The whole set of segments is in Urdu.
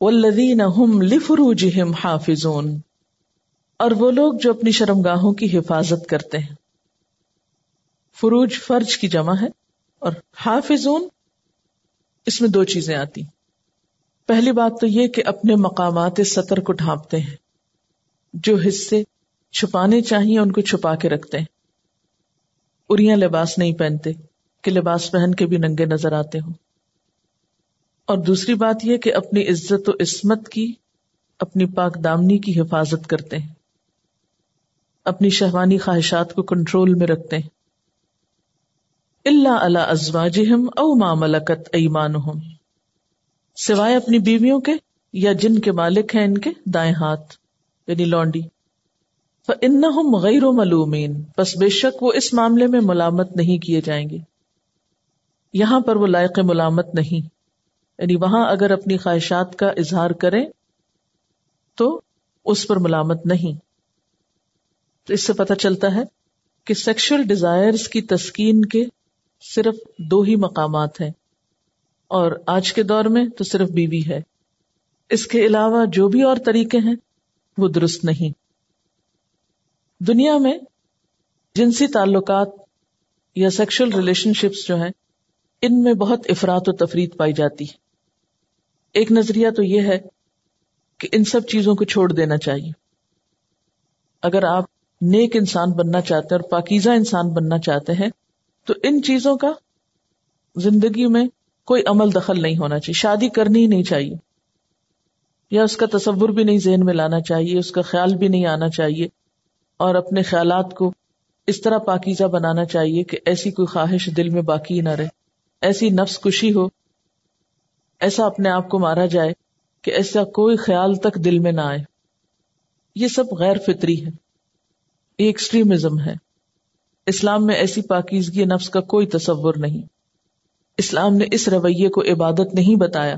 والذین هم لفروجہم حافظون۔ اور وہ لوگ جو اپنی شرم گاہوں کی حفاظت کرتے ہیں۔ فروج فرج کی جمع ہے اور حافظون، اس میں دو چیزیں آتی۔ پہلی بات تو یہ کہ اپنے مقامات سطر کو ڈھانپتے ہیں۔ جو حصے چھپانے چاہیے ان کو چھپا کے رکھتے ہیں۔ اریاں لباس نہیں پہنتے کہ لباس پہن کے بھی ننگے نظر آتے ہوں۔ اور دوسری بات یہ کہ اپنی عزت و عصمت کی، اپنی پاک دامنی کی حفاظت کرتے ہیں۔ اپنی شہوانی خواہشات کو کنٹرول میں رکھتے ہیں۔ اللہ اللہ ازواجہم او ما ملکت ایمانہم۔ سوائے اپنی بیویوں کے یا جن کے مالک ہیں ان کے دائیں ہاتھ یعنی لونڈی۔ فَإِنَّهُمْ غَيْرُ مَلُومِينَ۔ پس بے شک وہ اس معاملے میں ملامت نہیں کیے جائیں گے۔ یہاں پر وہ لائق ملامت نہیں۔ یعنی وہاں اگر اپنی خواہشات کا اظہار کریں تو اس پر ملامت نہیں۔ تو اس سے پتہ چلتا ہے کہ سیکشل ڈیزائرز کی تسکین کے صرف دو ہی مقامات ہیں اور آج کے دور میں تو صرف بیوی ہے۔ اس کے علاوہ جو بھی اور طریقے ہیں وہ درست نہیں۔ دنیا میں جنسی تعلقات یا سیکشل ریلیشن شپس جو ہیں، ان میں بہت افراد و تفریح پائی جاتی ہے۔ ایک نظریہ تو یہ ہے کہ ان سب چیزوں کو چھوڑ دینا چاہیے۔ اگر آپ نیک انسان بننا چاہتے ہیں اور پاکیزہ انسان بننا چاہتے ہیں، تو ان چیزوں کا زندگی میں کوئی عمل دخل نہیں ہونا چاہیے۔ شادی کرنی ہی نہیں چاہیے۔ یا اس کا تصور بھی نہیں ذہن میں لانا چاہیے، اس کا خیال بھی نہیں آنا چاہیے۔ اور اپنے خیالات کو اس طرح پاکیزہ بنانا چاہیے کہ ایسی کوئی خواہش دل میں باقی نہ رہے۔ ایسی نفس خوشی ہو ایسا اپنے آپ کو مارا جائے کہ ایسا کوئی خیال تک دل میں نہ آئے۔ یہ سب غیر فطری ہے۔ یہ ایکسٹریمزم ہے۔ اسلام میں ایسی پاکیزگی نفس کا کوئی تصور نہیں۔ اسلام نے اس رویے کو عبادت نہیں بتایا۔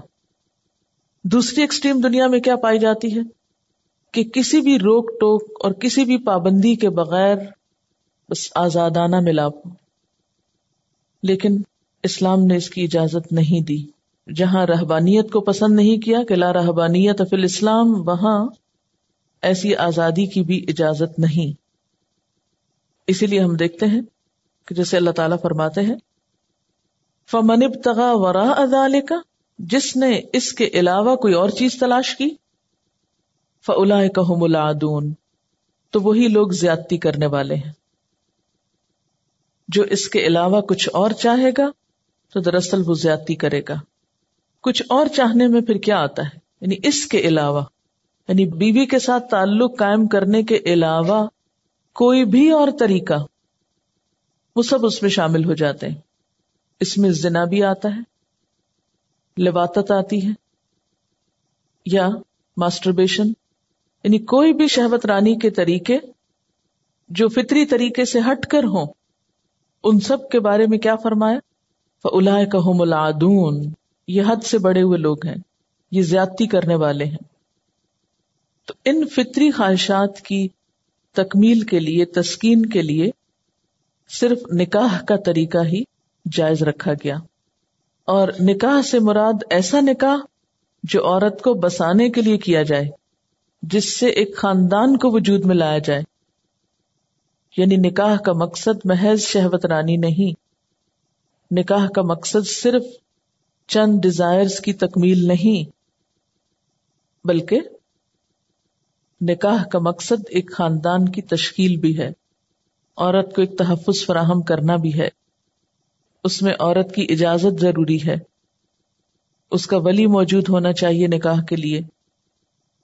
دوسری ایکسٹریم دنیا میں کیا پائی جاتی ہے؟ کہ کسی بھی روک ٹوک اور کسی بھی پابندی کے بغیر بس آزادانہ ملاپ ہو۔ لیکن اسلام نے اس کی اجازت نہیں دی۔ جہاں رہبانیت کو پسند نہیں کیا کہ لا رہبانیت افل اسلام وہاں ایسی آزادی کی بھی اجازت نہیں۔ اسی لیے ہم دیکھتے ہیں کہ جیسے اللہ تعالیٰ فرماتے ہیں فمنب تغا ورا ادال کا جس نے اس کے علاوہ کوئی اور چیز تلاش کی فلا کہ ملادون تو وہی لوگ زیادتی کرنے والے ہیں۔ جو اس کے علاوہ کچھ اور چاہے گا، تو دراصل وہ زیادتی کرے گا۔ کچھ اور چاہنے میں پھر کیا آتا ہے؟ یعنی اس کے علاوہ یعنی بیوی کے ساتھ تعلق قائم کرنے کے علاوہ کوئی بھی اور طریقہ، وہ سب اس میں شامل ہو جاتے ہیں۔ اس میں زنا بھی آتا ہے لباتت آتی ہے، یا ماسٹربیشن یعنی کوئی بھی شہوت رانی کے طریقے جو فطری طریقے سے ہٹ کر ہوں، ان سب کے بارے میں کیا فرمایا؟ فلا کہ ملادون یہ حد سے بڑے ہوئے لوگ ہیں، یہ زیادتی کرنے والے ہیں۔ تو ان فطری خواہشات کی تکمیل کے لیے، تسکین کے لیے صرف نکاح کا طریقہ ہی جائز رکھا گیا۔ اور نکاح سے مراد ایسا نکاح جو عورت کو بسانے کے لیے کیا جائے، جس سے ایک خاندان کو وجود میں لایا جائے۔ یعنی نکاح کا مقصد محض شہوت رانی نہیں، نکاح کا مقصد صرف چند ڈیزائرز کی تکمیل نہیں، بلکہ نکاح کا مقصد ایک خاندان کی تشکیل بھی ہے، عورت کو ایک تحفظ فراہم کرنا بھی ہے۔ اس میں عورت کی اجازت ضروری ہے۔ اس کا ولی موجود ہونا چاہیے نکاح کے لیے۔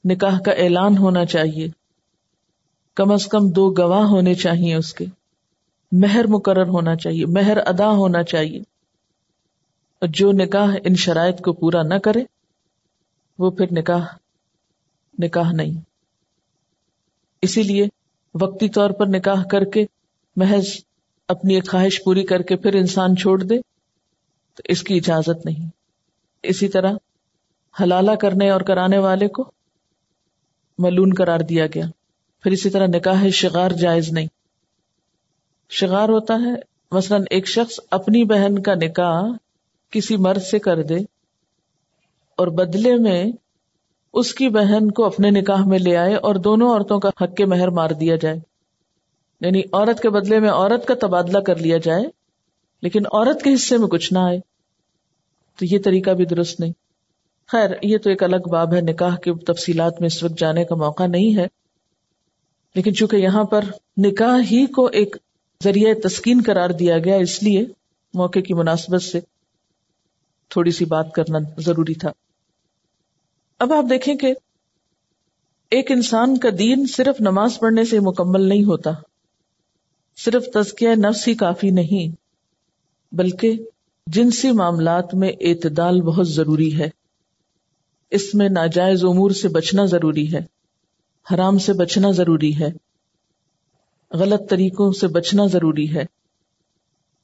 نکاح کا اعلان ہونا چاہیے۔ کم از کم دو گواہ ہونے چاہیے اس کے۔ مہر مقرر ہونا چاہیے، مہر ادا ہونا چاہیے۔ اور جو نکاح ان شرائط کو پورا نہ کرے، وہ پھر نکاح نکاح نہیں۔ اسی لیے وقتی طور پر نکاح کر کے محض اپنی ایک خواہش پوری کر کے پھر انسان چھوڑ دے، تو اس کی اجازت نہیں۔ اسی طرح حلالہ کرنے اور کرانے والے کو ملون قرار دیا گیا۔ پھر اسی طرح نکاح شغار جائز نہیں۔ شغار ہوتا ہے مثلاً ایک شخص اپنی بہن کا نکاح کسی مرد سے کر دے اور بدلے میں اس کی بہن کو اپنے نکاح میں لے آئے اور دونوں عورتوں کا حق کے مہر مار دیا جائے۔ یعنی عورت کے بدلے میں عورت کا تبادلہ کر لیا جائے، لیکن عورت کے حصے میں کچھ نہ آئے۔ تو یہ طریقہ بھی درست نہیں۔ خیر، یہ تو ایک الگ باب ہے۔ نکاح کی تفصیلات میں اس وقت جانے کا موقع نہیں ہے۔ لیکن چونکہ یہاں پر نکاح ہی کو ایک ذریعہ تسکین قرار دیا گیا، اس لیے موقع کی مناسبت سے تھوڑی سی بات کرنا ضروری تھا۔ اب آپ دیکھیں کہ ایک انسان کا دین صرف نماز پڑھنے سے مکمل نہیں ہوتا۔ صرف تزکیہ نفس ہی کافی نہیں، بلکہ جنسی معاملات میں اعتدال بہت ضروری ہے۔ اس میں ناجائز امور سے بچنا ضروری ہے، حرام سے بچنا ضروری ہے، غلط طریقوں سے بچنا ضروری ہے۔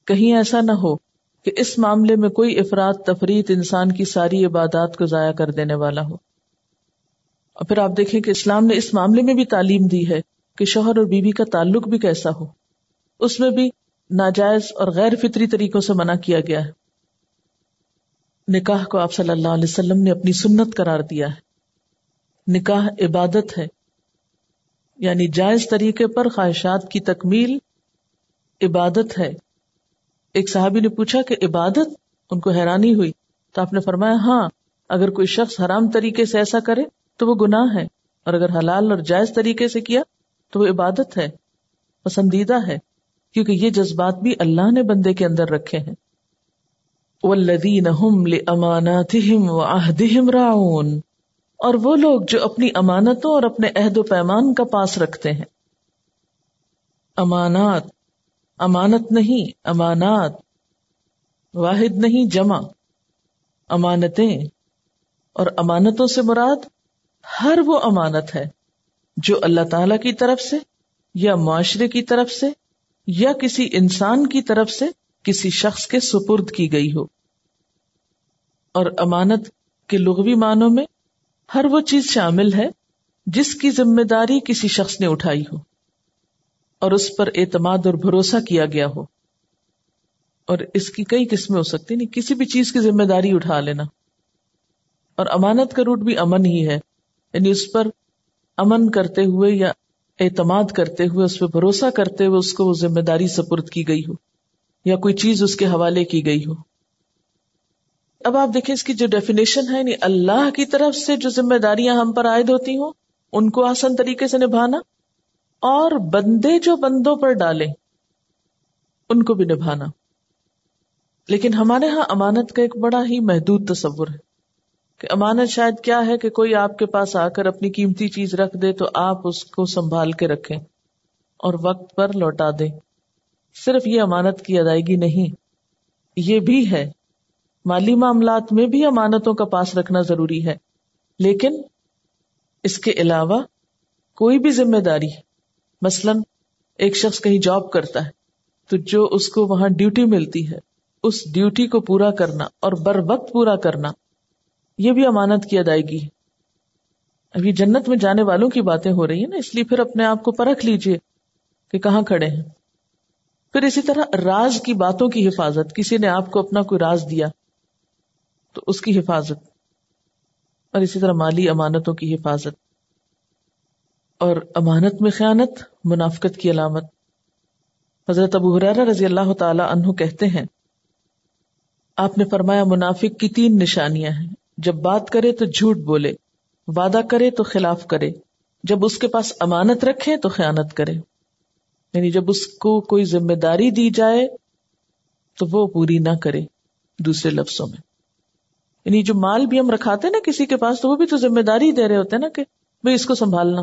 کہیں ایسا نہ ہو کہ اس معاملے میں کوئی افراد تفریح انسان کی ساری عبادات کو ضائع کر دینے والا ہو۔ اور پھر آپ دیکھیں کہ اسلام نے اس معاملے میں بھی تعلیم دی ہے کہ شوہر اور بیوی کا تعلق بھی کیسا ہو۔ اس میں بھی ناجائز اور غیر فطری طریقوں سے منع کیا گیا ہے۔ نکاح کو آپ صلی اللہ علیہ وسلم نے اپنی سنت قرار دیا ہے۔ نکاح عبادت ہے۔ یعنی جائز طریقے پر خواہشات کی تکمیل عبادت ہے۔ ایک صحابی نے پوچھا کہ عبادت ان کو حیرانی ہوئی تو آپ نے فرمایا ہاں اگر کوئی شخص حرام طریقے سے ایسا کرے تو وہ گناہ ہے، اور اگر حلال اور جائز طریقے سے کیا تو وہ عبادت ہے، پسندیدہ ہے، کیونکہ یہ جذبات بھی اللہ نے بندے کے اندر رکھے ہیں۔ اور وہ لوگ جو اپنی امانتوں اور اپنے عہد و پیمان کا پاس رکھتے ہیں۔ امانات امانت نہیں، امانات، واحد نہیں، جمع، امانتیں۔ اور امانتوں سے مراد ہر وہ امانت ہے جو اللہ تعالی کی طرف سے یا معاشرے کی طرف سے یا کسی انسان کی طرف سے کسی شخص کے سپرد کی گئی ہو۔ اور امانت کے لغوی معنوں میں ہر وہ چیز شامل ہے جس کی ذمہ داری کسی شخص نے اٹھائی ہو۔ اور اس پر اعتماد اور بھروسہ کیا گیا ہو۔ اور اس کی کئی قسمیں ہو سکتی نہیں یعنی کسی بھی چیز کی ذمہ داری اٹھا لینا۔ اور امانت کا روٹ بھی امن ہی ہے یعنی اس پر امن کرتے ہوئے یا اعتماد کرتے ہوئے، اس پہ بھروسہ کرتے ہوئے اس کو وہ ذمہ داری سپرد کی گئی ہو، یا کوئی چیز اس کے حوالے کی گئی ہو۔ اب آپ دیکھیں اس کی جو ڈیفینیشن ہے یعنی اللہ کی طرف سے جو ذمہ داریاں ہم پر عائد ہوتی ہوں، ان کو آسان طریقے سے نبھانا۔ اور بندے جو بندوں پر ڈالے ان کو بھی نبھانا۔ لیکن ہمارے ہاں امانت کا ایک بڑا ہی محدود تصور ہے کہ امانت شاید کیا ہے کہ کوئی آپ کے پاس آ کر اپنی قیمتی چیز رکھ دے تو آپ اس کو سنبھال کے رکھیں اور وقت پر لوٹا دیں۔ صرف یہ امانت کی ادائیگی نہیں، یہ بھی ہے۔ مالی معاملات میں بھی امانتوں کا پاس رکھنا ضروری ہے، لیکن اس کے علاوہ کوئی بھی ذمہ داری مثلا ایک شخص کہیں جاب کرتا ہے، تو جو اس کو وہاں ڈیوٹی ملتی ہے، اس ڈیوٹی کو پورا کرنا اور بر وقت پورا کرنا، یہ بھی امانت کی ادائیگی ہے۔ یہ جنت میں جانے والوں کی باتیں ہو رہی ہیں نا، اس لیے پھر اپنے آپ کو پرکھ لیجیے کہ کہاں کھڑے ہیں۔ پھر اسی طرح راز کی باتوں کی حفاظت، کسی نے آپ کو اپنا کوئی راز دیا تو اس کی حفاظت، اور اسی طرح مالی امانتوں کی حفاظت۔ اور امانت میں خیانت، منافقت کی علامت۔ حضرت ابو حرارہ رضی اللہ تعالی عنہ کہتے ہیں، آپ نے فرمایا، منافق کی تین نشانیاں ہیں۔ جب بات کرے تو جھوٹ بولے، وعدہ کرے تو خلاف کرے۔ جب اس کے پاس امانت رکھے تو خیانت کرے۔ یعنی جب اس کو کوئی ذمہ داری دی جائے تو وہ پوری نہ کرے دوسرے لفظوں میں۔ یعنی جو مال بھی ہم رکھاتے نا کسی کے پاس تو وہ بھی تو ذمہ داری دے رہے ہوتے نا کہ بھائی اس کو سنبھالنا۔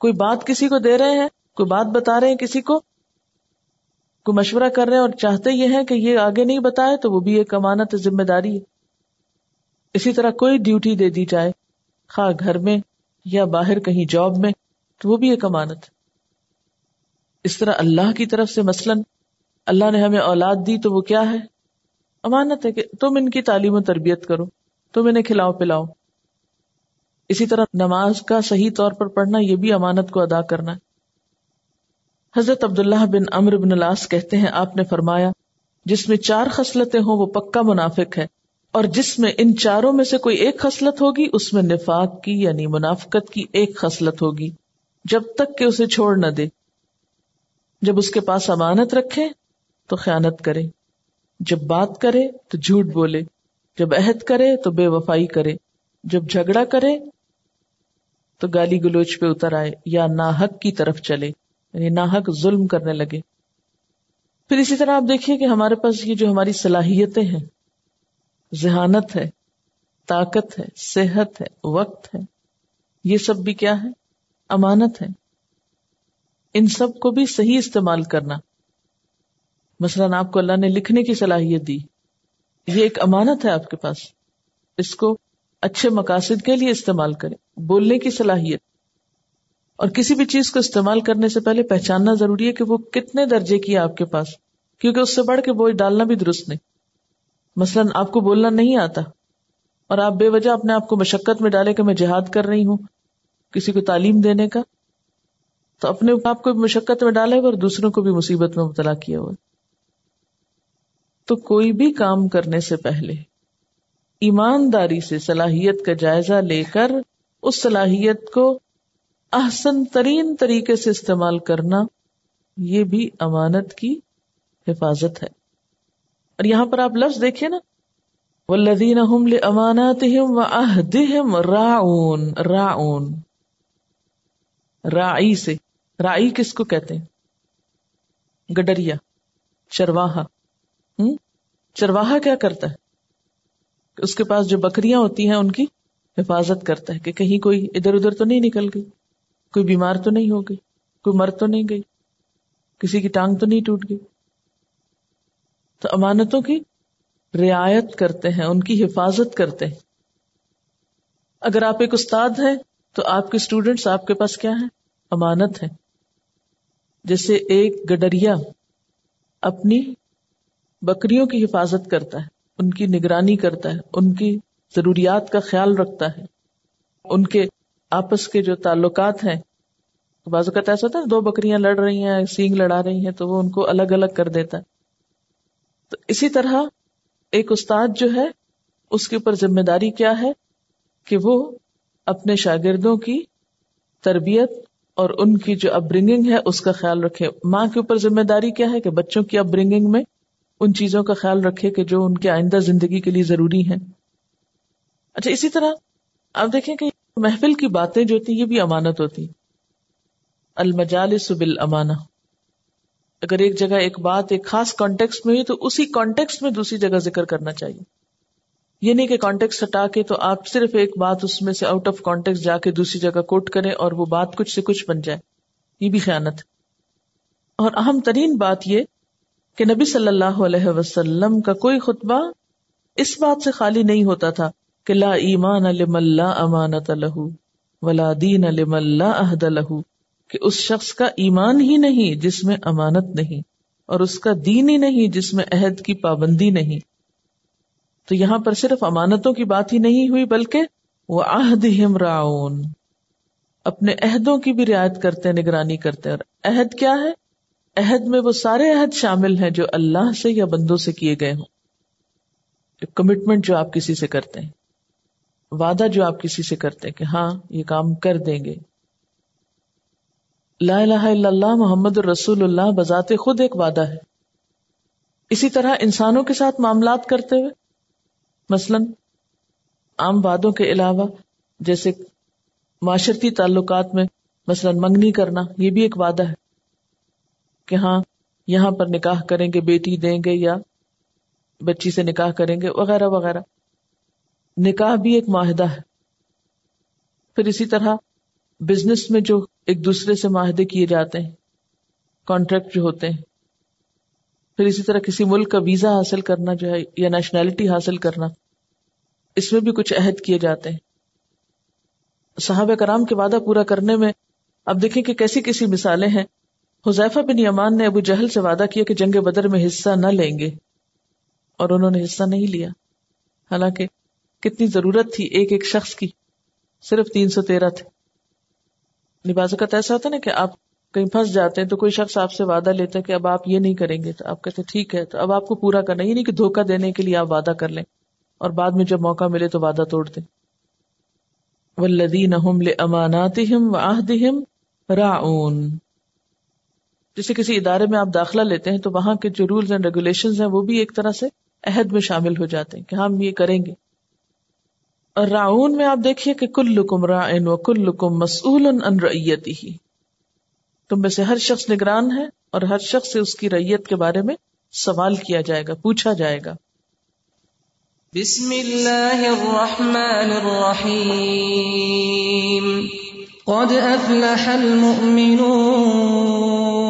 کوئی بات کسی کو دے رہے ہیں، کوئی بات بتا رہے ہیں کسی کو، کوئی مشورہ کر رہے ہیں اور چاہتے یہ ہے کہ یہ آگے نہیں بتائے تو وہ بھی ایک امانت، ذمہ داری ہے۔ اسی طرح کوئی ڈیوٹی دے دی جائے، خواہ گھر میں یا باہر کہیں جاب میں، تو وہ بھی ایک امانت۔ اس طرح اللہ کی طرف سے مثلاً اللہ نے ہمیں اولاد دی تو وہ کیا ہے؟ امانت ہے کہ تم ان کی تعلیم و تربیت کرو، تم انہیں کھلاؤ پلاؤ۔ اسی طرح نماز کا صحیح طور پر پڑھنا، یہ بھی امانت کو ادا کرنا ہے۔ حضرت عبداللہ بن امر بن الاس کہتے ہیں، آپ نے فرمایا، جس میں چار خصلتیں ہوں، وہ پکا منافق ہے۔ اور جس میں ان چاروں میں سے کوئی ایک خصلت ہوگی، اس میں نفاق کی یعنی منافقت کی ایک خصلت ہوگی۔ جب تک کہ اسے چھوڑ نہ دے۔ جب اس کے پاس امانت رکھے، تو خیانت کرے۔ جب بات کرے، تو جھوٹ بولے۔ جب عہد کرے، تو بے وفائی کرے۔ جب جھگڑا کرے تو گالی گلوچ پہ اتر آئے یا ناحق کی طرف چلے یعنی ناحق ظلم کرنے لگے۔ پھر اسی طرح آپ دیکھیے کہ ہمارے پاس یہ جو ہماری صلاحیتیں ہیں، ذہانت ہے، طاقت ہے، صحت ہے، وقت ہے، یہ سب بھی کیا ہے؟ امانت ہے۔ ان سب کو بھی صحیح استعمال کرنا۔ مثلاً آپ کو اللہ نے لکھنے کی صلاحیت دی، یہ ایک امانت ہے آپ کے پاس۔ اس کو اچھے مقاصد کے لیے استعمال کرے بولنے کی صلاحیت۔ اور کسی بھی چیز کو استعمال کرنے سے پہلے پہچاننا ضروری ہے کہ وہ کتنے درجے کی ہے آپ کے پاس، کیونکہ اس سے بڑھ کے بوجھ ڈالنا بھی درست نہیں۔ مثلاً آپ کو بولنا نہیں آتا اور آپ بے وجہ اپنے آپ کو مشقت میں ڈالے کہ میں جہاد کر رہی ہوں، کسی کو تعلیم دینے کا۔ تو اپنے آپ کو مشقت میں ڈالے اور دوسروں کو بھی مصیبت میں مبتلا کیا ہوا۔ تو کوئی بھی کام کرنے سے پہلے ایمانداری سے صلاحیت کا جائزہ لے کر اس صلاحیت کو احسن ترین طریقے سے استعمال کرنا یہ بھی امانت کی حفاظت ہے۔ اور یہاں پر آپ لفظ دیکھیے نا۔ ولدین امانات راؤن راؤن رائی سے رائی کس کو کہتے ہیں؟ گڈریا، چرواہا۔ چرواہا کیا کرتا ہے؟ اس کے پاس جو بکریاں ہوتی ہیں ان کی حفاظت کرتا ہے کہ کہیں کوئی ادھر ادھر تو نہیں نکل گئی، کوئی بیمار تو نہیں ہو گئی، کوئی مر تو نہیں گئی، کسی کی ٹانگ تو نہیں ٹوٹ گئی۔ تو امانتوں کی رعایت کرتے ہیں، ان کی حفاظت کرتے ہیں۔ اگر آپ ایک استاد ہیں تو آپ کے اسٹوڈینٹس آپ کے پاس کیا ہے امانت ہے جیسے ایک گڈریا اپنی بکریوں کی حفاظت کرتا ہے۔ ان کی نگرانی کرتا ہے، ان کی ضروریات کا خیال رکھتا ہے۔ ان کے آپس کے جو تعلقات ہیں، بعض اوقات ایسا ہوتا ہے، دو بکریاں لڑ رہی ہیں، سینگ لڑا رہی ہیں، تو وہ ان کو الگ الگ کر دیتا ہے۔ تو اسی طرح ایک استاد جو ہے، اس کے اوپر ذمہ داری کیا ہے کہ وہ اپنے شاگردوں کی تربیت اور ان کی جو اپ برنگنگ ہے، اس کا خیال رکھے۔ ماں کے اوپر ذمہ داری کیا ہے کہ بچوں کی اپ برنگنگ میں ان چیزوں کا خیال رکھے کہ جو ان کے آئندہ زندگی کے لیے ضروری ہیں۔ اچھا اسی طرح آپ دیکھیں کہ محفل کی باتیں جو ہوتی یہ بھی امانت ہوتی۔ المجالس بالامانہ۔ اگر ایک جگہ ایک بات، ایک خاص کانٹیکس میں ہوئی، تو اسی کانٹیکس میں دوسری جگہ ذکر کرنا چاہیے۔ یہ نہیں کہ کانٹیکس ہٹا کے تو آپ صرف ایک بات اس میں سے آؤٹ آف کانٹیکس جا کے دوسری جگہ کوٹ کریں اور وہ بات کچھ سے کچھ بن جائے۔ یہ بھی خیانت۔ اور اہم ترین بات یہ کہ نبی صلی اللہ علیہ وسلم کا کوئی خطبہ اس بات سے خالی نہیں ہوتا تھا کہ لا ایمان اللہ امانت لہو ولا دین اللہ عہد لہو کہ اس شخص کا ایمان ہی نہیں جس میں امانت نہیں اور اس کا دین ہی نہیں جس میں عہد کی پابندی نہیں۔ تو یہاں پر صرف امانتوں کی بات ہی نہیں ہوئی بلکہ وہ عہد ہم راؤن اپنے عہدوں کی بھی رعایت کرتے نگرانی کرتے اور عہد کیا ہے؟ عہد میں وہ سارے عہد شامل ہیں جو اللہ سے یا بندوں سے کیے گئے ہوں۔ کمٹمنٹ جو آپ کسی سے کرتے ہیں، وعدہ جو آپ کسی سے کرتے ہیں کہ ہاں یہ کام کر دیں گے۔ لا الہ الا اللہ، محمد الرسول اللہ، بذات خود ایک وعدہ ہے۔ اسی طرح انسانوں کے ساتھ معاملات کرتے ہوئے، مثلا عام وعدوں کے علاوہ، جیسے معاشرتی تعلقات میں مثلا منگنی کرنا، یہ بھی ایک وعدہ ہے۔ کہ ہاں یہاں پر نکاح کریں گے، بیٹی دیں گے یا بچی سے نکاح کریں گے، وغیرہ وغیرہ۔ نکاح بھی ایک معاہدہ ہے۔ پھر اسی طرح بزنس میں جو ایک دوسرے سے معاہدے کیے جاتے ہیں کانٹریکٹ جو ہوتے ہیں۔ پھر اسی طرح کسی ملک کا ویزا حاصل کرنا جو ہے یا نیشنلٹی حاصل کرنا، اس میں بھی کچھ عہد کیے جاتے ہیں۔ صحابہ کرام کے وعدہ پورا کرنے میں اب دیکھیں کہ کیسی کیسی مثالیں ہیں۔ حذیفہ بن یمان نے ابو جہل سے وعدہ کیا کہ جنگ بدر میں حصہ نہ لیں گے اور انہوں نے حصہ نہیں لیا۔ حالانکہ کتنی ضرورت تھی ایک ایک شخص کی، صرف تین سو تیرہ تھے۔ نباز کا ایسا ہوتا نا کہ آپ کہیں پھنس جاتے ہیں تو کوئی شخص آپ سے وعدہ لیتا ہے کہ اب آپ یہ نہیں کریں گے تو آپ کہتے ٹھیک ہے، تو اب آپ کو پورا کرنا یہ نہیں کہ دھوکا دینے کے لیے آپ وعدہ کر لیں اور بعد میں جب موقع ملے تو وعدہ توڑ دیں۔ ولدین امانات راؤن جیسے کسی ادارے میں آپ داخلہ لیتے ہیں تو وہاں کے جو رولس اینڈ ریگولیشن ہیں وہ بھی ایک طرح سے عہد میں شامل ہو جاتے ہیں کہ ہم یہ کریں گے۔ اور راؤن میں آپ دیکھیے کہ کل لکم و کل لکم مسول ان ریتی ہی تم میں سے ہر شخص نگران ہے اور ہر شخص سے اس کی ریت کے بارے میں سوال کیا جائے گا، پوچھا جائے گا۔ بسم اللہ الرحمن الرحیم۔ قد افلح المؤمنون۔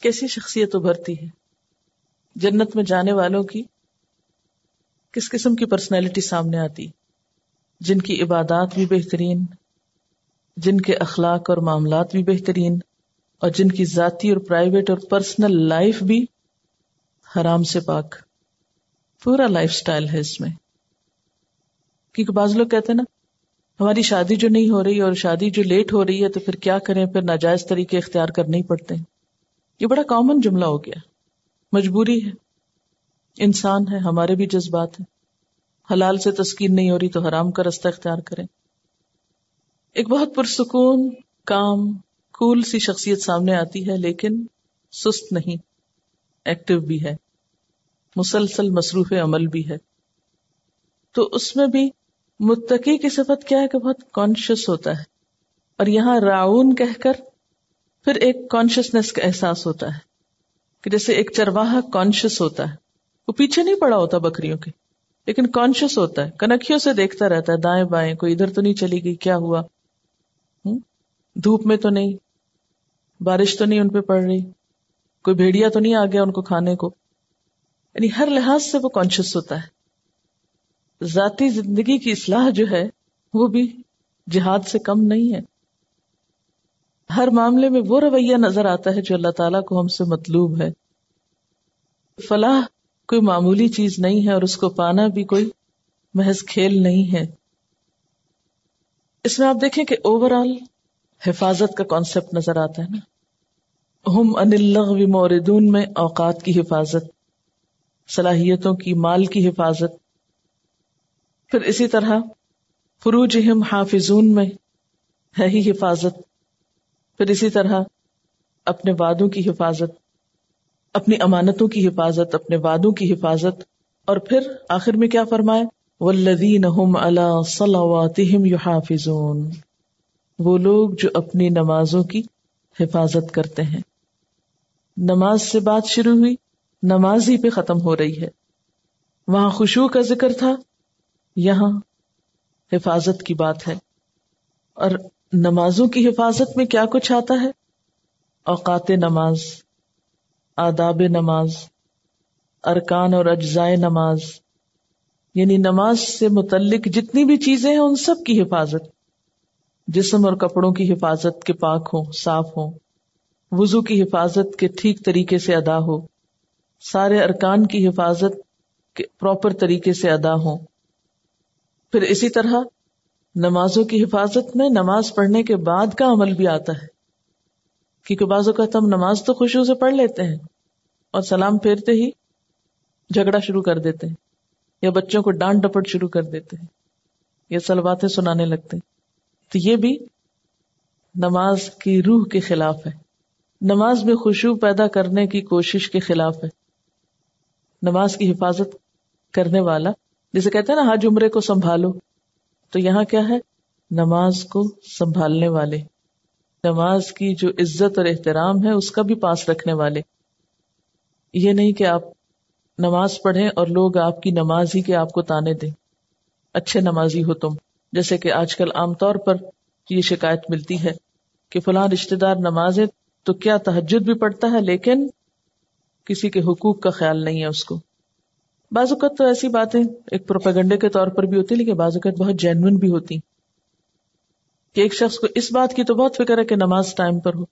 کیسی شخصیت ابھرتی ہے؟ جنت میں جانے والوں کی کس قسم کی پرسنالٹی سامنے آتی؟ جن کی عبادات بھی بہترین، جن کے اخلاق اور معاملات بھی بہترین، اور جن کی ذاتی اور پرائیویٹ اور پرسنل لائف بھی حرام سے پاک۔ پورا لائف سٹائل ہے اس میں۔ کیونکہ بعض لوگ کہتے ہیں نا، ہماری شادی جو نہیں ہو رہی اور شادی جو لیٹ ہو رہی ہے تو پھر کیا کریں؟ پھر ناجائز طریقے اختیار کرنے ہی پڑتے ہیں۔ یہ بڑا کامن جملہ ہو گیا۔ مجبوری ہے۔ انسان ہے، ہمارے بھی جذبات ہیں۔ حلال سے تسکین نہیں ہو رہی تو حرام کا رستہ اختیار کریں۔ ایک بہت پرسکون، کام کول سی شخصیت سامنے آتی ہے، لیکن سست نہیں ایکٹیو بھی ہے۔ مسلسل مصروف عمل بھی ہے۔ تو اس میں بھی متقی کی صفت کیا ہے کہ بہت کانشیس ہوتا ہے۔ اور یہاں راؤن کہہ کر پھر ایک کانشیسنیس کا احساس ہوتا ہے کہ جیسے ایک چرواہا کانشیس ہوتا ہے۔ وہ پیچھے نہیں پڑا ہوتا بکریوں کے، لیکن کانشیس ہوتا ہے۔ کنکھیوں سے دیکھتا رہتا ہے، دائیں بائیں، کوئی ادھر تو نہیں چلی گئی، کیا ہوا؟ دھوپ میں تو نہیں، بارش تو نہیں ان پہ پڑ رہی، کوئی بھیڑیا تو نہیں آ گیا ان کو کھانے کو؟ یعنی ہر لحاظ سے وہ کانشیس ہوتا ہے۔ ذاتی زندگی کی اصلاح جو ہے، وہ بھی جہاد سے کم نہیں ہے۔ ہر معاملے میں وہ رویہ نظر آتا ہے جو اللہ تعالیٰ کو ہم سے مطلوب ہے۔ فلاح کوئی معمولی چیز نہیں ہے اور اس کو پانا بھی کوئی محض کھیل نہیں ہے۔ اس میں آپ دیکھیں کہ اوور آل حفاظت کا کانسیپٹ نظر آتا ہے نا۔ ہم ان موردون میں اوقات کی حفاظت، صلاحیتوں کی، مال کی حفاظت۔ پھر اسی طرح فروج ہم حافظون میں ہے ہی حفاظت۔ پھر اسی طرح اپنے وادوں کی حفاظت، اپنی امانتوں کی حفاظت، اپنے وادوں کی حفاظت، اور پھر آخر میں کیا فرمائے وہ لوگ جو اپنی نمازوں کی حفاظت کرتے ہیں۔ نماز سے بات شروع ہوئی، نماز ہی پہ ختم ہو رہی ہے۔ وہاں خوشبو کا ذکر تھا، یہاں حفاظت کی بات ہے۔ اور نمازوں کی حفاظت میں کیا کچھ آتا ہے؟ اوقات نماز، آداب نماز، ارکان اور اجزائے نماز یعنی نماز سے متعلق جتنی بھی چیزیں ہیں، ان سب کی حفاظت۔ جسم اور کپڑوں کی حفاظت کے پاک ہوں، صاف ہوں۔ وضو کی حفاظت کے ٹھیک طریقے سے ادا ہو۔ سارے ارکان کی حفاظت کے پراپر طریقے سے ادا ہوں۔ پھر اسی طرح نمازوں کی حفاظت میں نماز پڑھنے کے بعد کا عمل بھی آتا ہے۔ کیونکہ بعض اوقات ہم نماز تو خوشیوں سے پڑھ لیتے ہیں اور سلام پھیرتے ہی جھگڑا شروع کر دیتے ہیں یا بچوں کو ڈانٹ ڈپٹ شروع کر دیتے ہیں یا سلواتیں سنانے لگتے ہیں۔ تو یہ بھی نماز کی روح کے خلاف ہے۔ نماز میں خوشبو پیدا کرنے کی کوشش کے خلاف ہے۔ نماز کی حفاظت کرنے والا، جسے کہتے ہیں نا، حج عمرے کو سنبھالو۔ تو یہاں کیا ہے؟ نماز کو سنبھالنے والے۔ نماز کی جو عزت اور احترام ہے، اس کا بھی پاس رکھنے والے۔ یہ نہیں کہ آپ نماز پڑھیں اور لوگ آپ کی نماز ہی کے آپ کو تانے دیں۔ اچھے نمازی ہو تم۔ جیسے کہ آج کل عام طور پر یہ شکایت ملتی ہے کہ فلاں رشتے دار نماز تو کیا تحجد بھی پڑتا ہے، لیکن کسی کے حقوق کا خیال نہیں ہے اس کو۔ بعض اوقات تو ایسی باتیں ایک پروپیگنڈے کے طور پر بھی ہوتی لیکن بعض اوقات بہت جینون بھی ہوتی کہ ایک شخص کو اس بات کی تو بہت فکر ہے کہ نماز ٹائم پر ہو،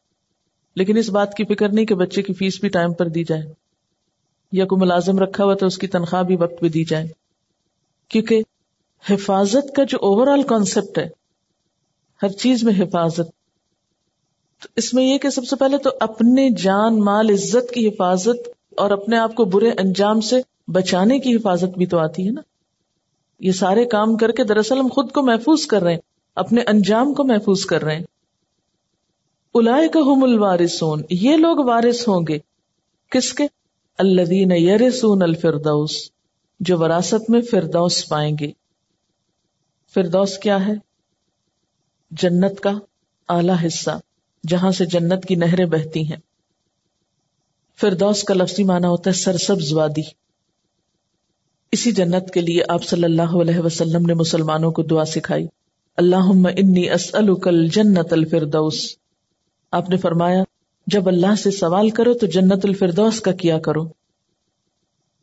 لیکن اس بات کی فکر نہیں کہ بچے کی فیس بھی ٹائم پر دی جائے، یا کوئی ملازم رکھا ہوا تو اس کی تنخواہ بھی وقت پہ دی جائے۔ کیونکہ حفاظت کا جو اوور آل کانسیپٹ ہے، ہر چیز میں حفاظت۔ تو اس میں یہ کہ سب سے پہلے تو اپنے جان، مال، عزت کی حفاظت اور اپنے آپ کو برے انجام سے بچانے کی حفاظت بھی تو آتی ہے نا۔ یہ سارے کام کر کے دراصل ہم خود کو محفوظ کر رہے ہیں، اپنے انجام کو محفوظ کر رہے ہیں۔ الائے کا ہم الوارثون، یہ لوگ وارث ہوں گے۔ کس کے؟ الذین یرثون الفردوس، جو وراثت میں فردوس پائیں گے۔ فردوس کیا ہے؟ جنت کا اعلی حصہ، جہاں سے جنت کی نہریں بہتی ہیں۔ فردوس کا لفظی معنی ہوتا ہے سرسبز وادی اسی جنت کے لیے آپ صلی اللہ علیہ وسلم نے مسلمانوں کو دعا سکھائی۔ اللہ انی اسألک الجنت الفردوس۔ آپ نے فرمایا، جب اللہ سے سوال کرو تو جنت الفردوس کا کیا کرو۔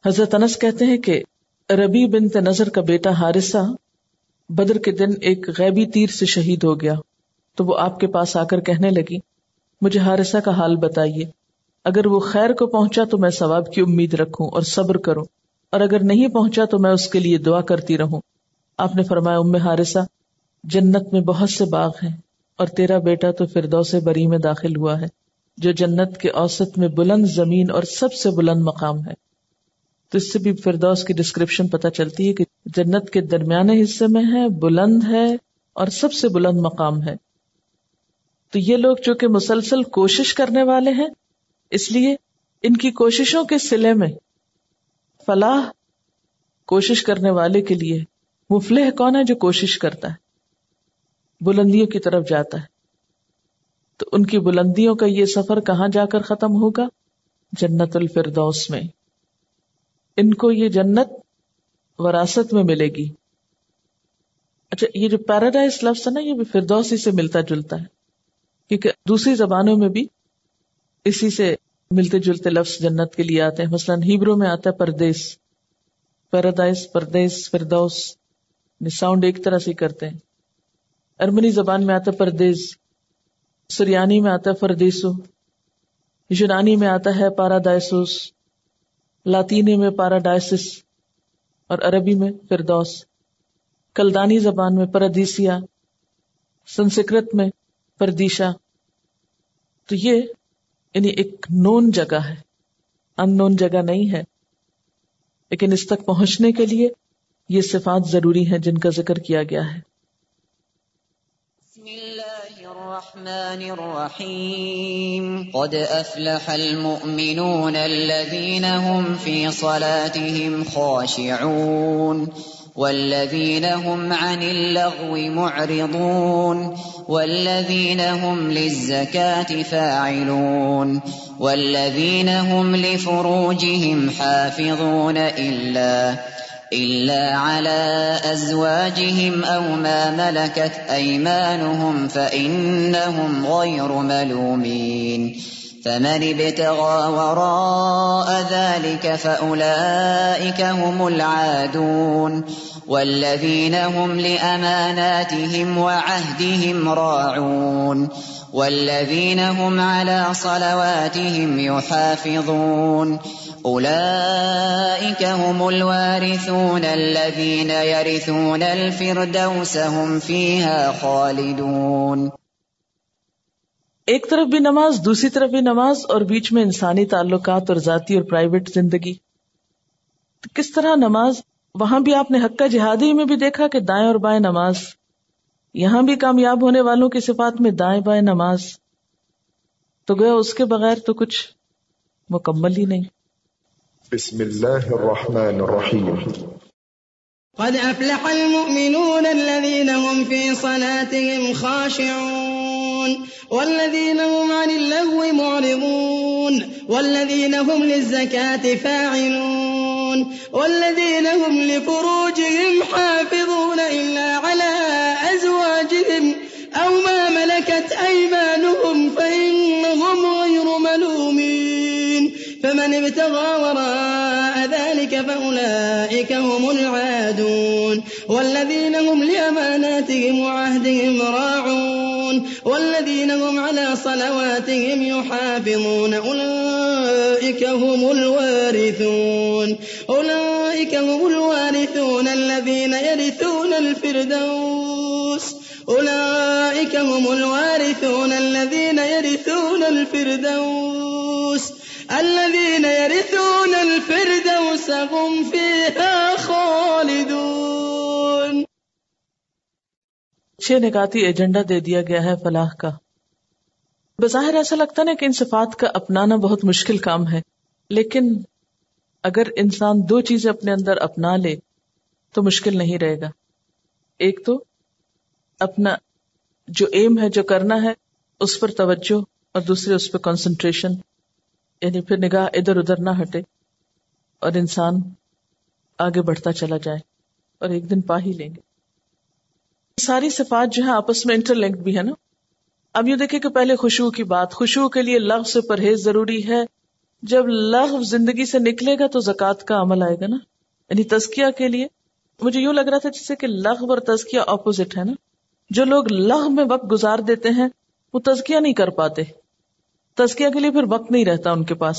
حضرت انس کہتے ہیں کہ ربی بنت نظر کا بیٹا حارثہ بدر کے دن ایک غیبی تیر سے شہید ہو گیا۔ تو وہ آپ کے پاس آ کر کہنے لگی، مجھے حارثہ کا حال بتائیے۔ اگر وہ خیر کو پہنچا تو میں ثواب کی امید رکھوں اور صبر کروں، اور اگر نہیں پہنچا تو میں اس کے لیے دعا کرتی رہوں۔ آپ نے فرمایا، ام حارثہ، جنت میں بہت سے باغ ہیں اور تیرا بیٹا تو فردو سے بری میں داخل ہوا ہے، جو جنت کے اوسط میں بلند زمین اور سب سے بلند مقام ہے۔ تو اس سے بھی فردوس کی ڈسکرپشن پتہ چلتی ہے کہ جنت کے درمیانے حصے میں ہے، بلند ہے اور سب سے بلند مقام ہے۔ تو یہ لوگ جو کہ مسلسل کوشش کرنے والے ہیں اس لیے ان کی کوششوں کے سلے میں فلاح کوشش کرنے والے کے لیے مفلح کون ہے جو کوشش کرتا ہے؟ بلندیوں کی طرف جاتا ہے۔ تو ان کی بلندیوں کا یہ سفر کہاں جا کر ختم ہوگا؟ جنت الفردوس میں۔ ان کو یہ جنت وراثت میں ملے گی۔ اچھا یہ جو پیراڈائز لفظ ہے نا، یہ بھی فردوس ہی سے ملتا جلتا ہے۔ کیونکہ دوسری زبانوں میں بھی اسی سے ملتے جلتے لفظ جنت کے لیے آتے ہیں۔ مثلاً ہیبرو میں آتا ہے پردیس پیرادائز پردیس، فردوس یعنی ساؤنڈ ایک طرح سے کرتے ہیں۔ ارمنی زبان میں آتا ہے پردیس، سریانی میں آتا ہے فردیسو، یونانی میں آتا ہے پارادائسوس، لاطینی میں پاراڈائسس اور عربی میں فردوس۔ کلدانی زبان میں پردیسیا، سنسکرت میں پردیشا۔ تو یہ یعنی ایک نون جگہ ہے۔ ان نون جگہ نہیں ہے۔ لیکن اس تک پہنچنے کے لیے یہ صفات ضروری ہیں جن کا ذکر کیا گیا ہے۔ بسم اللہ الرحمن الرحیم۔ قد افلح المؤمنون الذين هم في صلاتهم خاشعون۔ والذين هم عن اللغو معرضون والذين هم للزكاة فاعلون والذين هم لفروجهم حافظون إلا إلا على أزواجهم أو ما ملكت أيمانهم فإنهم غير ملومين فمن ابتغى وراء ذلك فأولئك هم العادون والذين هم لأماناتهم وعهدهم راعون والذين هم على صلواتهم يحافظون أولئك هم الوارثون الذين يرثون الفردوس هم فيها خالدون ایک طرف بھی نماز دوسری طرف بھی نماز اور بیچ میں انسانی تعلقات اور ذاتی اور پرائیویٹ زندگی۔ تو کس طرح نماز؟ وہاں بھی آپ نے حق کا جہادی میں بھی دیکھا کہ دائیں اور بائیں نماز۔ یہاں بھی کامیاب ہونے والوں کی صفات میں دائیں بائیں نماز۔ تو گیا اس کے بغیر تو کچھ مکمل ہی نہیں۔ بسم اللہ الرحمن الرحیم۔ قد افلح المؤمنون الذين هم في صلاتهم خاشعون۔ والذين هم عن اللغو معرضون والذين هم للزكاة فاعلون والذين هم لفروجهم حافظون إلا على أزواجهم أو ما ملكت أيمانهم فإنهم غير ملومين فمن ابتغى وراء ذلك فأولئك هم العادون والذين هم لأماناتهم وعهدهم راعون والذين هم على صلواتهم يحافظون. أولئك هم الوارثون. أولئك هم الوارثون الذين يرثون الفردوس. أولئك هم الوارثون الذين يرثون الفردوس. الذين يرثون الفردوس هم فيها چھ نکاتی ایجنڈا دے دیا گیا ہے فلاح کا۔ بظاہر ایسا لگتا نا کہ ان صفات کا اپنانا بہت مشکل کام ہے، لیکن اگر انسان دو چیزیں اپنے اندر اپنا لے، تو مشکل نہیں رہے گا۔ ایک تو اپنا جو ایم ہے، جو کرنا ہے، اس پر توجہ، اور دوسرے اس پہ کانسنٹریشن یعنی پھر نگاہ ادھر ادھر نہ ہٹے، اور انسان آگے بڑھتا چلا جائے، اور ایک دن پا ہی لیں گے۔ ساری صفات جو ہے آپس میں انٹر لنکڈ بھی ہے نا۔ اب یہ دیکھیں کہ پہلے خوشبو کی بات خوشبو کے لیے لغ سے پرہیز ضروری ہے۔ جب لغ زندگی سے نکلے گا تو زکوٰۃ کا عمل آئے گا نا۔ یعنی تزکیہ کے لیے۔ مجھے یوں لگ رہا تھا جیسے کہ لغ اور تزکیہ اپوزٹ ہے نا۔ جو لوگ لغ میں وقت گزار دیتے ہیں، وہ تزکیہ نہیں کر پاتے۔ تزکیہ کے لیے پھر وقت نہیں رہتا ان کے پاس۔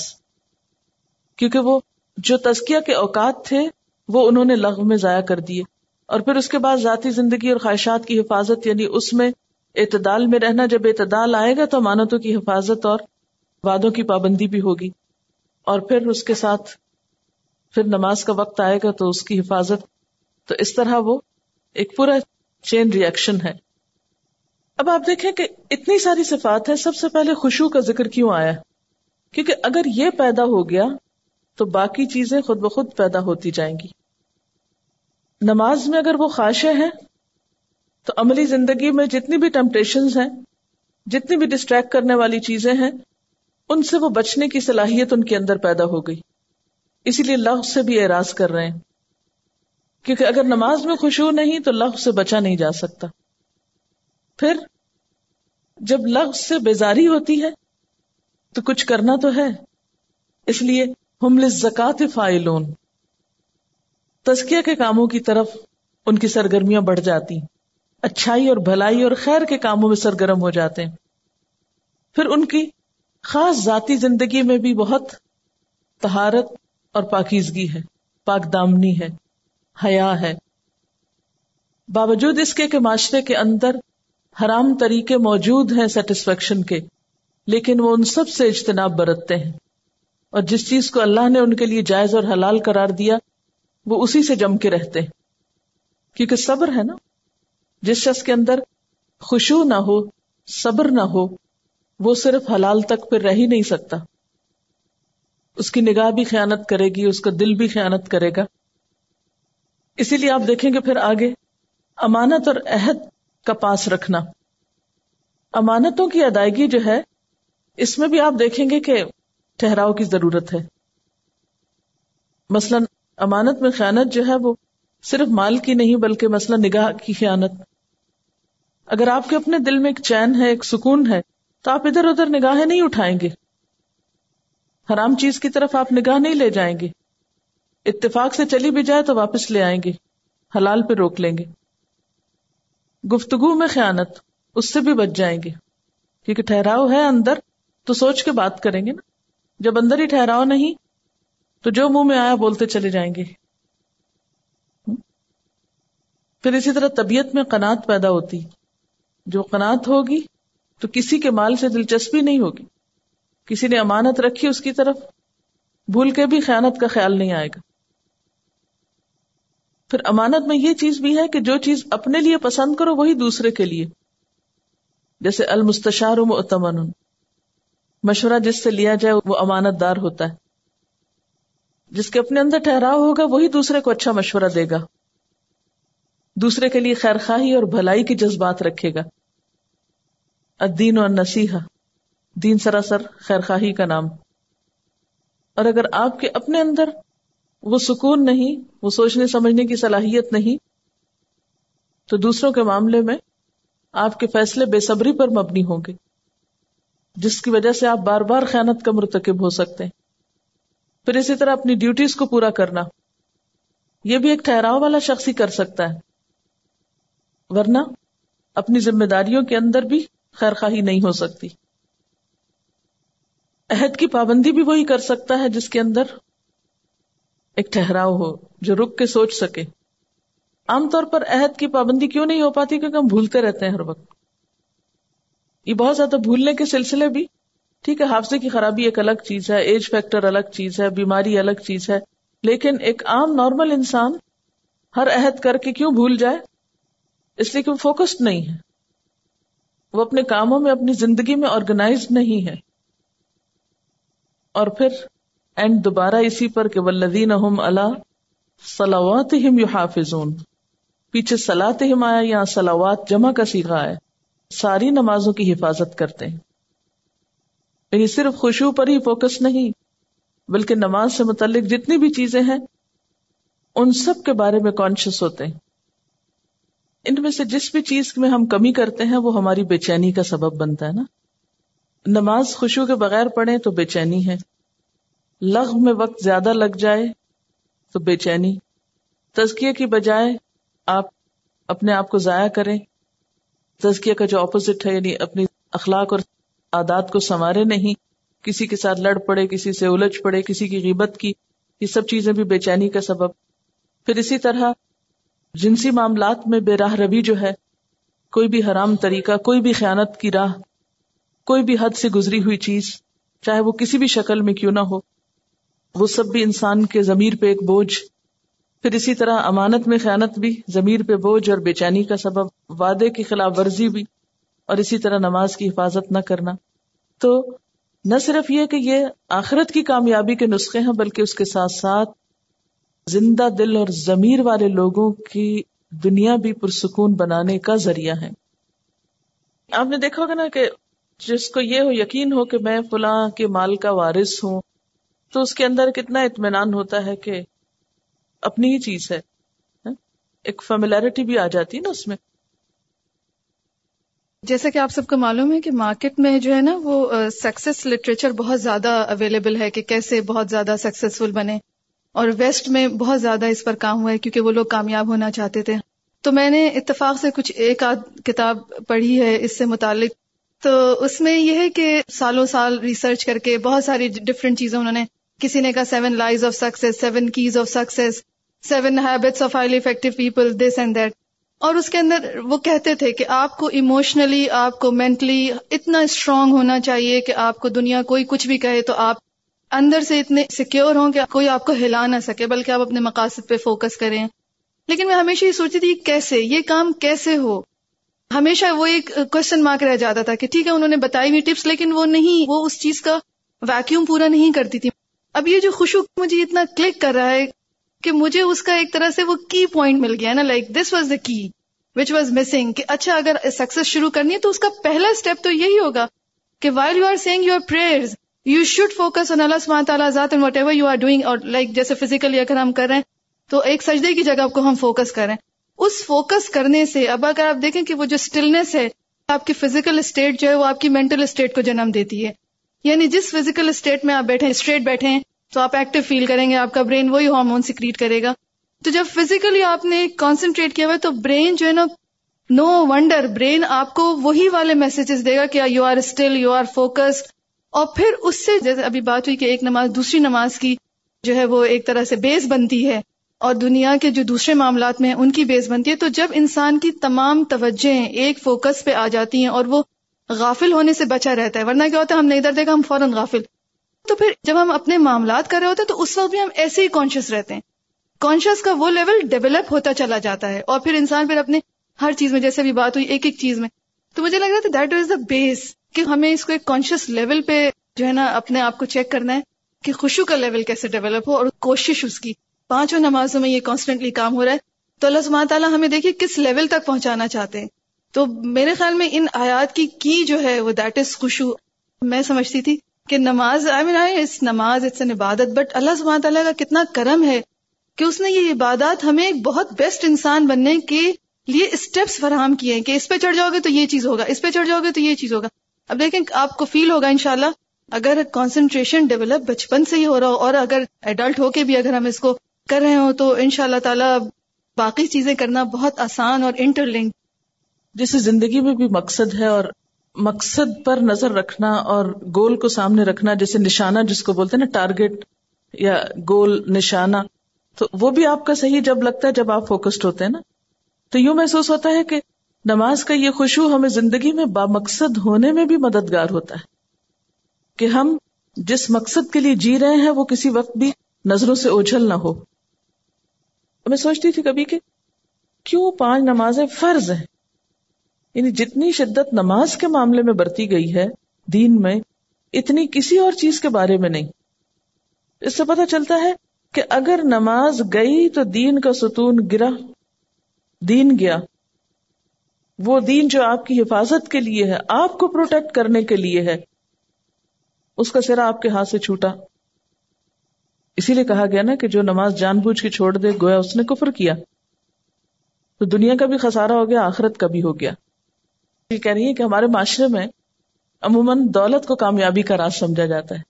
کیونکہ وہ، جو تزکیہ کے اوقات تھے، وہ انہوں نے لغ میں ضائع کر دیے۔ اور پھر اس کے بعد ذاتی زندگی اور خواہشات کی حفاظت یعنی اس میں اعتدال میں رہنا۔ جب اعتدال آئے گا تو امانتوں کی حفاظت اور وعدوں کی پابندی بھی ہوگی۔ اور پھر اس کے ساتھ پھر نماز کا وقت آئے گا تو اس کی حفاظت۔ تو اس طرح وہ ایک پورا چین ریئیکشن ہے۔ اب آپ دیکھیں کہ اتنی ساری صفات ہے سب سے پہلے خوشبو کا ذکر کیوں آیا؟ کیونکہ اگر یہ پیدا ہو گیا تو باقی چیزیں خود بخود پیدا ہوتی جائیں گی۔ نماز میں اگر وہ خواہشیں ہیں، تو عملی زندگی میں جتنی بھی ٹمپٹیشن ہیں، جتنی بھی ڈسٹریکٹ کرنے والی چیزیں ہیں، ان سے وہ بچنے کی صلاحیت ان کے اندر پیدا ہو گئی۔ اسی لیے لفظ سے بھی اعراض کر رہے ہیں۔ کیونکہ اگر نماز میں خوشبو نہیں، تو لفظ سے بچا نہیں جا سکتا۔ پھر جب لفظ سے بیزاری ہوتی ہے، تو کچھ کرنا تو ہے۔ اس لیے ہم زکات فائلون تزکیہ کے کاموں کی طرف ان کی سرگرمیاں بڑھ جاتی اچھائی اور بھلائی اور خیر کے کاموں میں سرگرم ہو جاتے ہیں۔ پھر ان کی خاص ذاتی زندگی میں بھی بہت تہارت اور پاکیزگی ہے، پاک دامنی ہے، حیا ہے۔ باوجود اس کے کہ معاشرے کے اندر حرام طریقے موجود ہیں سیٹسفیکشن کے، لیکن وہ ان سب سے اجتناب برتتے ہیں۔ اور جس چیز کو اللہ نے ان کے لیے جائز اور حلال قرار دیا وہ اسی سے جم کے رہتے ہیں۔ کیونکہ صبر ہے نا۔ جس شخص کے اندر خوشبو نہ ہو، صبر نہ ہو، وہ صرف حلال تک پھر رہ ہی نہیں سکتا۔ اس کی نگاہ بھی خیانت کرے گی، اس کا دل بھی خیانت کرے گا۔ اسی لیے آپ دیکھیں گے پھر آگے، امانت اور عہد کا پاس رکھنا۔ امانتوں کی ادائیگی جو ہے، اس میں بھی آپ دیکھیں گے کہ ٹھہراؤ کی ضرورت ہے۔ مثلاً امانت میں خیانت جو ہے وہ صرف مال کی نہیں بلکہ مسئلہ نگاہ کی خیانت۔ اگر آپ کے اپنے دل میں ایک چین ہے، ایک سکون ہے، تو آپ ادھر ادھر نگاہیں نہیں اٹھائیں گے۔ حرام چیز کی طرف آپ نگاہ نہیں لے جائیں گے۔ اتفاق سے چلی بھی جائے تو واپس لے آئیں گے۔ حلال پہ روک لیں گے۔ گفتگو میں خیانت، اس سے بھی بچ جائیں گے۔ کیونکہ ٹھہراؤ ہے اندر، تو سوچ کے بات کریں گے نا۔ جب اندر ہی ٹھہراؤ نہیں تو جو منہ میں آیا بولتے چلے جائیں گے۔ پھر اسی طرح طبیعت میں قناط پیدا ہوتی۔ جو قناط ہوگی تو کسی کے مال سے دلچسپی نہیں ہوگی۔ کسی نے امانت رکھی اس کی طرف۔ بھول کے بھی خیانت کا خیال نہیں آئے گا۔ پھر امانت میں یہ چیز بھی ہے کہ جو چیز اپنے لیے پسند کرو وہی دوسرے کے لیے۔ جیسے المستشار مؤتمن۔ مشورہ جس سے لیا جائے وہ امانت دار ہوتا ہے۔ جس کے اپنے اندر ٹھہراؤ ہوگا، وہی دوسرے کو اچھا مشورہ دے گا۔ دوسرے کے لیے خیر خواہی اور بھلائی کے جذبات رکھے گا۔ الدین و نسیحا دین سراسر خیر خواہی کا نام۔ اور اگر آپ کے اپنے اندر وہ سکون نہیں، وہ سوچنے، سمجھنے کی صلاحیت نہیں، تو دوسروں کے معاملے میں آپ کے فیصلے بے صبری پر مبنی ہوں گے، جس کی وجہ سے آپ بار بار خیانت کا مرتکب ہو سکتے ہیں۔ پھر اسی طرح اپنی ڈیوٹیز کو پورا کرنا۔ یہ بھی ایک ٹھہراؤ والا شخص ہی کر سکتا ہے۔ ورنہ اپنی ذمہ داریوں کے اندر بھی خیر خواہی نہیں ہو سکتی۔ عہد کی پابندی بھی وہی کر سکتا ہے جس کے اندر ایک ٹھہراؤ ہو جو رک کے سوچ سکے۔ عام طور پر عہد کی پابندی کیوں نہیں ہو پاتی؟ کیونکہ ہم بھولتے رہتے ہیں ہر وقت۔ یہ بہت زیادہ بھولنے کے سلسلے بھی ٹھیک ہے، حافظے کی خرابی ایک الگ چیز ہے ایج فیکٹر الگ چیز ہے، بیماری الگ چیز ہے، لیکن ایک عام نارمل انسان ہر عہد کر کے کیوں بھول جائے؟ اس لیے کہ وہ فوکسڈ نہیں ہے۔ وہ اپنے کاموں میں، اپنی زندگی میں آرگنائز نہیں ہے۔ اور پھر اینڈ دوبارہ اسی پر کہ ولدین اللہ سلاوات پیچھے سلاط آیا یا سلاوات جمع کا سیکھا ہے۔ ساری نمازوں کی حفاظت کرتے ہیں۔ یعنی صرف خوشبو پر ہی فوکس نہیں، بلکہ نماز سے متعلق جتنی بھی چیزیں ہیں، ان سب کے بارے میں کانشیس ہوتے ہیں۔ ان میں سے جس بھی چیز میں ہم کمی کرتے ہیں، وہ ہماری بے چینی کا سبب بنتا ہے نا۔ نماز خوشبو کے بغیر پڑھیں تو بے چینی ہے۔ لغ میں وقت زیادہ لگ جائے تو بے چینی۔ تزکیے کی بجائے آپ اپنے آپ کو ضائع کریں۔ تزکیہ کا جو اپوزٹ ہے یعنی اپنی اخلاق اور عادات کو سنوارے نہیں، کسی کے ساتھ لڑ پڑے، کسی سے الجھ پڑے، کسی کی غیبت کی، یہ سب چیزیں بھی بے چینی کا سبب۔ پھر اسی طرح جنسی معاملات میں بے راہ روی جو ہے، کوئی بھی حرام طریقہ، کوئی بھی خیانت کی راہ، کوئی بھی حد سے گزری ہوئی چیز، چاہے وہ کسی بھی شکل میں کیوں نہ ہو، وہ سب بھی انسان کے ضمیر پہ ایک بوجھ۔ پھر اسی طرح امانت میں خیانت بھی ضمیر پہ بوجھ اور بے چینی کا سبب، وعدے کی خلاف ورزی بھی۔ اور اسی طرح نماز کی حفاظت نہ کرنا۔ تو نہ صرف یہ کہ یہ آخرت کی کامیابی کے نسخے ہیں، بلکہ اس کے ساتھ ساتھ زندہ دل اور ضمیر والے لوگوں کی دنیا بھی پرسکون بنانے کا ذریعہ ہے آپ نے دیکھا ہوگا نا کہ جس کو یہ ہو، یقین ہو کہ میں فلاں کے مال کا وارث ہوں، تو اس کے اندر کتنا اطمینان ہوتا ہے کہ اپنی ہی چیز ہے۔ ہاں؟ ایک فیملیرٹی بھی آ جاتی ہے نا اس میں۔ جیسا کہ آپ سب کو معلوم ہے کہ مارکیٹ میں جو ہے نا وہ سکسیس لٹریچر بہت زیادہ اویلیبل ہے کہ کیسے بہت زیادہ سکسیسفل بنے اور ویسٹ میں بہت زیادہ اس پر کام ہوا ہے کیونکہ وہ لوگ کامیاب ہونا چاہتے تھے۔ تو میں نے اتفاق سے کچھ ایک آدھ کتاب پڑھی ہے اس سے متعلق۔ تو اس میں یہ ہے کہ سالوں سال ریسرچ کر کے بہت ساری ڈفرینٹ چیزیں انہوں نے، کسی نے کہا seven laws of success seven keys of success seven habits of highly effective people this and that اور اس کے اندر وہ کہتے تھے کہ آپ کو ایموشنلی آپ کو مینٹلی اتنا اسٹرانگ ہونا چاہیے کہ آپ کو دنیا کوئی کچھ بھی کہے تو آپ اندر سے اتنے سیکیور ہوں کہ کوئی آپ کو ہلا نہ سکے، بلکہ آپ اپنے مقاصد پہ فوکس کریں۔ لیکن میں ہمیشہ یہ سوچتی تھی کیسے؟ یہ کام کیسے ہو؟ ہمیشہ وہ ایک کوشچن مارک رہ جاتا تھا کہ ٹھیک ہے، انہوں نے بتائی ہوئی ٹپس، لیکن وہ نہیں، وہ اس چیز کا ویکیوم پورا نہیں کرتی تھی۔ اب یہ جو خوشو مجھے اتنا کلک کر رہا ہے کہ مجھے اس کا ایک طرح سے وہ کی پوائنٹ مل گیا نا لائک دس واز دا کی وچ واز مسنگ کہ اچھا اگر سکسیس شروع کرنی ہے تو اس کا پہلا اسٹیپ تو یہی ہوگا کہ while you are saying your prayer you should focus on Allah سمان تعالیٰ ذات and whatever you are doing اور لائک جیسے فزیکلی اگر ہم کر رہے ہیں تو ایک سجدے کی جگہ کو ہم فوکس کریں اس فوکس کرنے سے، اب اگر آپ دیکھیں کہ وہ جو اسٹلنس ہے، آپ کی فزیکل اسٹیٹ جو ہے وہ آپ کی مینٹل اسٹیٹ کو جنم دیتی ہے۔ یعنی جس فزیکل اسٹیٹ میں آپ بیٹھے اسٹریٹ بیٹھے ہیں تو آپ ایکٹیو فیل کریں گے، آپ کا برین وہی ہارمون سیکریٹ کرے گا۔ تو جب فزیکلی آپ نے کانسنٹریٹ کیا ہوا تو برین جو ہے نا نو ونڈر برین آپ کو وہی والے میسجز دے گا کہ you are still you are focused اور پھر اس سے جیسے ابھی بات ہوئی کہ ایک نماز دوسری نماز کی جو ہے وہ ایک طرح سے بیس بنتی ہے اور دنیا کے جو دوسرے معاملات میں ہیں ان کی بیس بنتی ہے، تو جب انسان کی تمام توجہ ایک فوکس پہ آ جاتی ہیں اور وہ غافل ہونے سے بچا رہتا ہے، ورنہ کیا ہوتا ہے ہم نے ادھر دیکھا ہم فوراً غافل۔ تو پھر جب ہم اپنے معاملات کر رہے ہوتے ہیں تو اس وقت بھی ہم ایسے ہی کانشیس رہتے ہیں۔ کانشیس کا وہ لیول ڈیولپ ہوتا چلا جاتا ہے اور پھر انسان پھر اپنے ہر چیز میں، جیسے بھی بات ہوئی ایک ایک چیز میں، تو مجھے لگ رہا تھا دیٹ از دا بیس کہ ہمیں اس کو ایک کانشیس لیول پہ جو ہے نا اپنے آپ کو چیک کرنا ہے کہ خوشو کا لیول کیسے ڈیولپ ہو اور کوشش اس کی۔ پانچوں نمازوں میں یہ کانسٹنٹلی کام ہو رہا ہے۔ تو اللہ سبحانہ تعالیٰ ہمیں دیکھیے کس لیول تک پہنچانا چاہتے ہیں۔ تو میرے خیال میں ان آیات کی کی جو ہے وہ دیٹ از خوشو میں سمجھتی تھی کہ نماز آئی مین آئی نماز اٹس این عبادت بٹ اللہ سبحانہ تعالیٰ کا کتنا کرم ہے کہ اس نے یہ عبادات ہمیں ایک بہت بیسٹ انسان بننے کے لیے اسٹیپس فراہم کیے ہیں کہ اس پہ چڑھ جاؤ گے تو یہ چیز ہوگا، اس پہ چڑھ جاؤ گے تو یہ چیز ہوگا۔ اب دیکھیں آپ کو فیل ہوگا انشاءاللہ، اگر کانسنٹریشن ڈیولپ بچپن سے ہی ہو رہا ہو اور اگر ایڈلٹ ہو کے بھی اگر ہم اس کو کر رہے ہوں تو ان شاء اللہ تعالیٰ باقی چیزیں کرنا بہت آسان اور انٹر لنک جیسے زندگی میں بھی مقصد ہے اور مقصد پر نظر رکھنا اور گول کو سامنے رکھنا، جیسے نشانہ جس کو بولتے ہیں نا، ٹارگیٹ یا گول، نشانہ، تو وہ بھی آپ کا صحیح جب لگتا ہے جب آپ فوکسڈ ہوتے ہیں نا۔ تو یوں محسوس ہوتا ہے کہ نماز کا یہ خوشبو ہمیں زندگی میں با مقصد ہونے میں بھی مددگار ہوتا ہے۔ کہ ہم جس مقصد کے لیے جی رہے ہیں، وہ کسی وقت بھی نظروں سے اوجھل نہ ہو۔ میں سوچتی تھی کبھی کہ کیوں پانچ نمازیں فرض ہیں؟ یعنی جتنی شدت نماز کے معاملے میں برتی گئی ہے، دین میں، اتنی کسی اور چیز کے بارے میں نہیں۔ اس سے پتا چلتا ہے کہ اگر نماز گئی تو دین کا ستون گرا، دین گیا۔ وہ دین جو آپ کی حفاظت کے لیے ہے، آپ کو پروٹیکٹ کرنے کے لیے ہے۔ اس کا سرا آپ کے ہاتھ سے چھوٹا۔ اسی لیے کہا گیا نا کہ جو نماز جان بوجھ کے چھوڑ دے، گویا اس نے کفر کیا۔ تو دنیا کا بھی خسارا ہو گیا، آخرت کا بھی ہو گیا۔ یہ کہہ رہی ہے کہ ہمارے معاشرے میں عموماً دولت کو کامیابی کا راز سمجھا جاتا ہے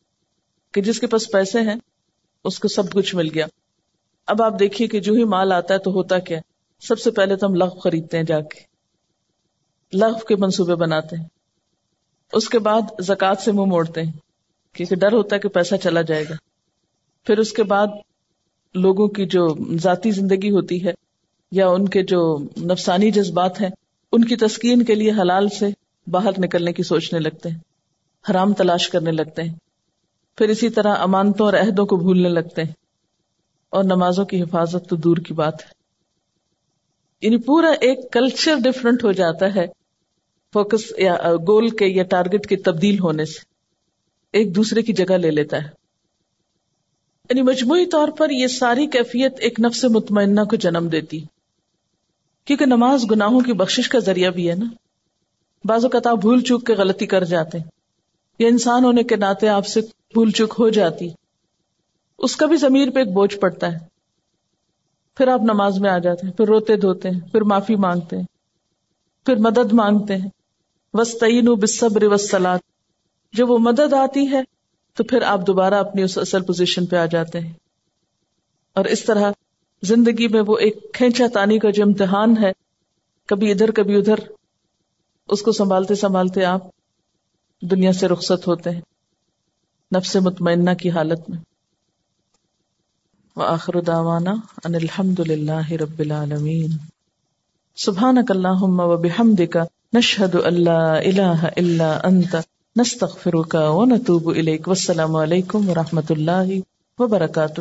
کہ جس کے پاس پیسے ہیں، اس کو سب کچھ مل گیا۔ اب آپ دیکھیے کہ جو ہی مال آتا ہے تو ہوتا کیا؟ سب سے پہلے تو ہم لغ خریدتے ہیں جا کے۔ لغ کے منصوبے بناتے ہیں۔ اس کے بعد زکات سے منہ مو موڑتے ہیں کیونکہ ڈر ہوتا ہے کہ پیسہ چلا جائے گا۔ پھر اس کے بعد لوگوں کی جو ذاتی زندگی ہوتی ہے یا ان کے جو نفسانی جذبات ہیں ان کی تسکین کے لیے حلال سے باہر نکلنے کی سوچنے لگتے ہیں، حرام تلاش کرنے لگتے ہیں، پھر اسی طرح امانتوں اور عہدوں کو بھولنے لگتے ہیں۔ اور نمازوں کی حفاظت تو دور کی بات ہے۔ یعنی پورا ایک کلچر ڈفرنٹ ہو جاتا ہے فوکس یا گول کے یا ٹارگٹ کے تبدیل ہونے سے۔ ایک دوسرے کی جگہ لے لیتا ہے۔ یعنی مجموعی طور پر یہ ساری کیفیت ایک نفس مطمئنہ کو جنم دیتی۔ کیونکہ نماز گناہوں کی بخشش کا ذریعہ بھی ہے نا۔ بعض اوقات آپ بھول چوک کے غلطی کر جاتے ہیں۔ یا انسان ہونے کے ناطے آپ سے بھول چوک ہو جاتی۔ اس کا بھی ضمیر پہ ایک بوجھ پڑتا ہے۔ پھر آپ نماز میں آ جاتے ہیں، پھر روتے دھوتے ہیں، پھر معافی مانگتے ہیں، پھر مدد مانگتے ہیں۔ وسطین بصبر وسلات جب وہ مدد آتی ہے تو پھر آپ دوبارہ اپنی اس اصل پوزیشن پہ آ جاتے ہیں۔ اور اس طرح زندگی میں وہ ایک کھینچا تانی کا جو امتحان ہے، کبھی ادھر کبھی ادھر، اس کو سنبھالتے سنبھالتے آپ دنیا سے رخصت ہوتے ہیں، نفس مطمئنہ کی حالت میں۔ وآخر دعوانا ان الحمد للہ رب العالمین۔ سبحانک اللہم و بحمدک، نشہد اللہ الہ الا انت، نستغفرک و نتوب الیک۔ والسلام علیکم ورحمت اللہ وبرکاتہ۔